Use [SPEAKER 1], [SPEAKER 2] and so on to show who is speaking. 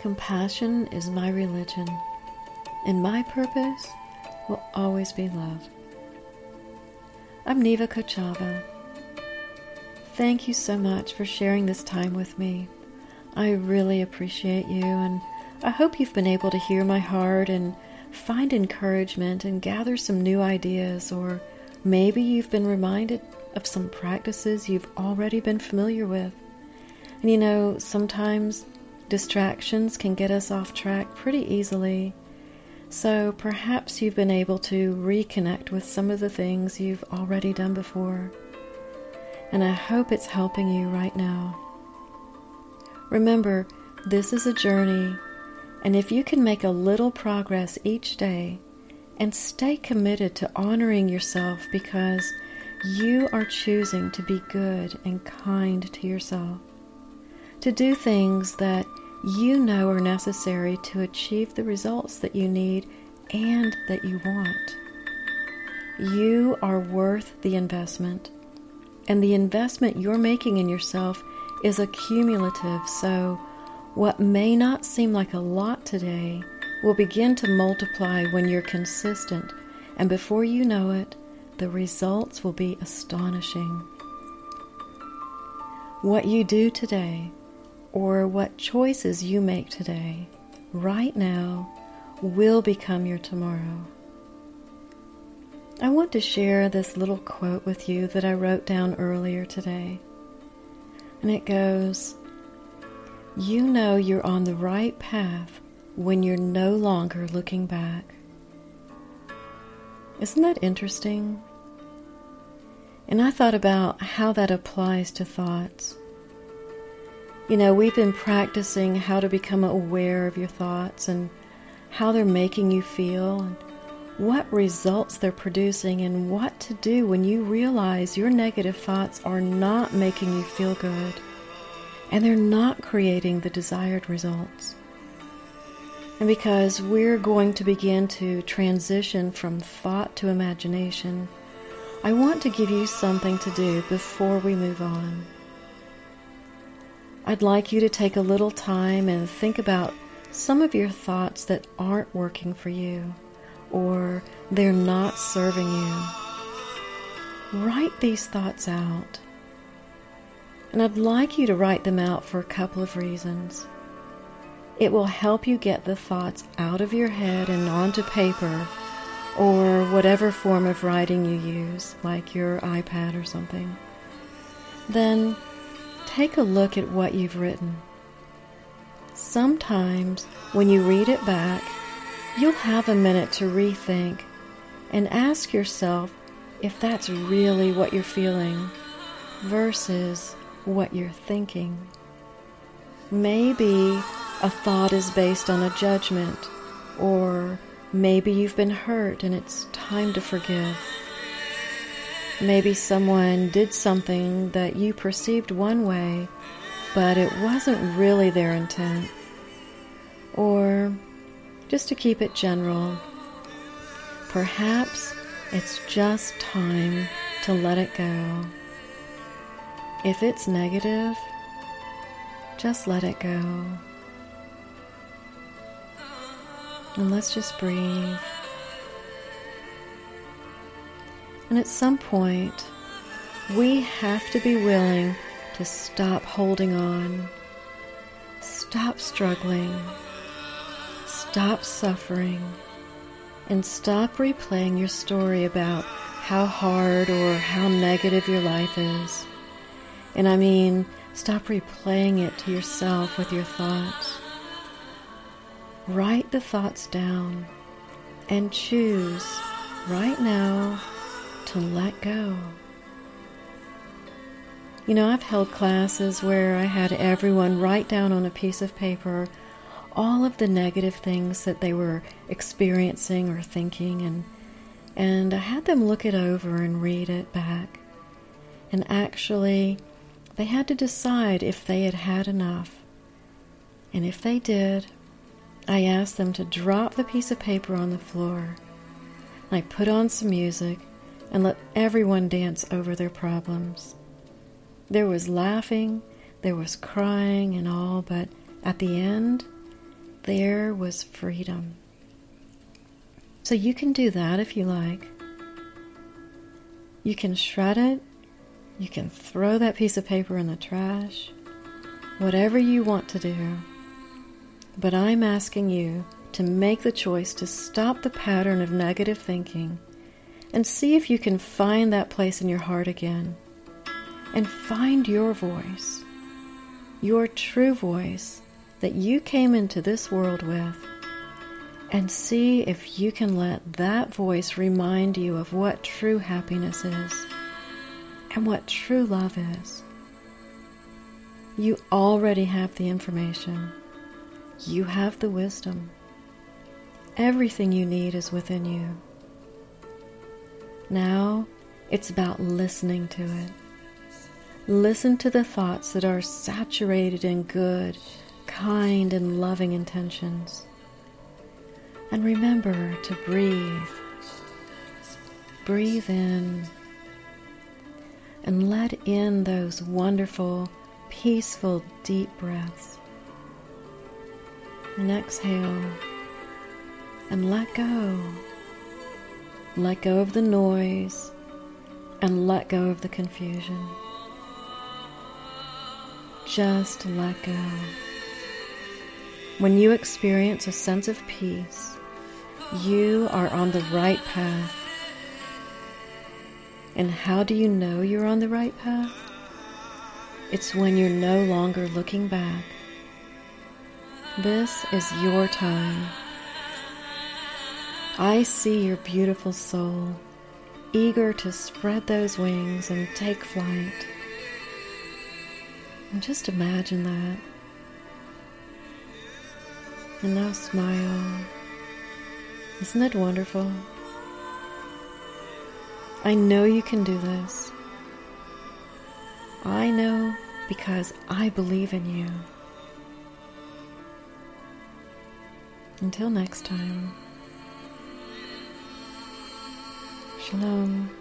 [SPEAKER 1] Compassion is my religion, and my purpose will always be love. I'm Neva Kochava. Thank you so much for sharing this time with me. I really appreciate you, and I hope you've been able to hear my heart and find encouragement and gather some new ideas, or maybe you've been reminded of some practices you've already been familiar with. And you know, sometimes Distractions can get us off track pretty easily. So perhaps you've been able to reconnect with some of the things you've already done before. And I hope it's helping you right now. Remember, this is a journey, and if you can make a little progress each day and stay committed to honoring yourself because you are choosing to be good and kind to yourself, to do things that you know are necessary to achieve the results that you need and that you want. You are worth the investment, and the investment you're making in yourself is accumulative, so what may not seem like a lot today will begin to multiply when you're consistent, and before you know it, the results will be astonishing. What you do today or what choices you make today, right now, will become your tomorrow. I want to share this little quote with you that I wrote down earlier today. And it goes You know you're on the right path when you're no longer looking back. Isn't that interesting? And I thought about how that applies to thoughts. You know, we've been practicing how to become aware of your thoughts and how they're making you feel and what results they're producing and what to do when you realize your negative thoughts are not making you feel good and they're not creating the desired results. And because we're going to begin to transition from thought to imagination, I want to give you something to do before we move on. I'd like you to take a little time and think about some of your thoughts that aren't working for you or they're not serving you. Write these thoughts out. And I'd like you to write them out for a couple of reasons. It will help you get the thoughts out of your head and onto paper or whatever form of writing you use, like your iPad or something. Then take a look at what you've written. Sometimes, when you read it back, you'll have a minute to rethink and ask yourself if that's really what you're feeling versus what you're thinking. Maybe a thought is based on a judgment, or maybe you've been hurt and it's time to forgive. Maybe someone did something that you perceived one way, but it wasn't really their intent. Or, just to keep it general, perhaps it's just time to let it go. If it's negative, just let it go. And let's just breathe. And at some point, we have to be willing to stop holding on, stop struggling, stop suffering, and stop replaying your story about how hard or how negative your life is. And I mean, stop replaying it to yourself with your thoughts. Write the thoughts down and choose right now to let go. You know, I've held classes where I had everyone write down on a piece of paper all of the negative things that they were experiencing or thinking and and I had them look it over and read it back. And actually, they had to decide if they had had enough. And if they did, I asked them to drop the piece of paper on the floor. I put on some music and let everyone dance over their problems. There was laughing, there was crying and all, but at the end, there was freedom. So you can do that if you like. You can shred it. You can throw that piece of paper in the trash. Whatever you want to do. But I'm asking you to make the choice to stop the pattern of negative thinking and see if you can find that place in your heart again. And find your voice, your true voice that you came into this world with. And see if you can let that voice remind you of what true happiness is and what true love is. You already have the information. You have the wisdom. Everything you need is within you. Now it's about listening to it. Listen to the thoughts that are saturated in good, kind, and loving intentions. And remember to breathe. Breathe in and let in those wonderful, peaceful, deep breaths. And exhale and let go. Let go of the noise and let go of the confusion. Just let go. When you experience a sense of peace, you are on the right path. And how do you know you're on the right path? It's when you're no longer looking back. This is your time. I see your beautiful soul, eager to spread those wings and take flight. And just imagine that. And now smile. Isn't it wonderful? I know you can do this. I know because I believe in you. Until next time. Shalom.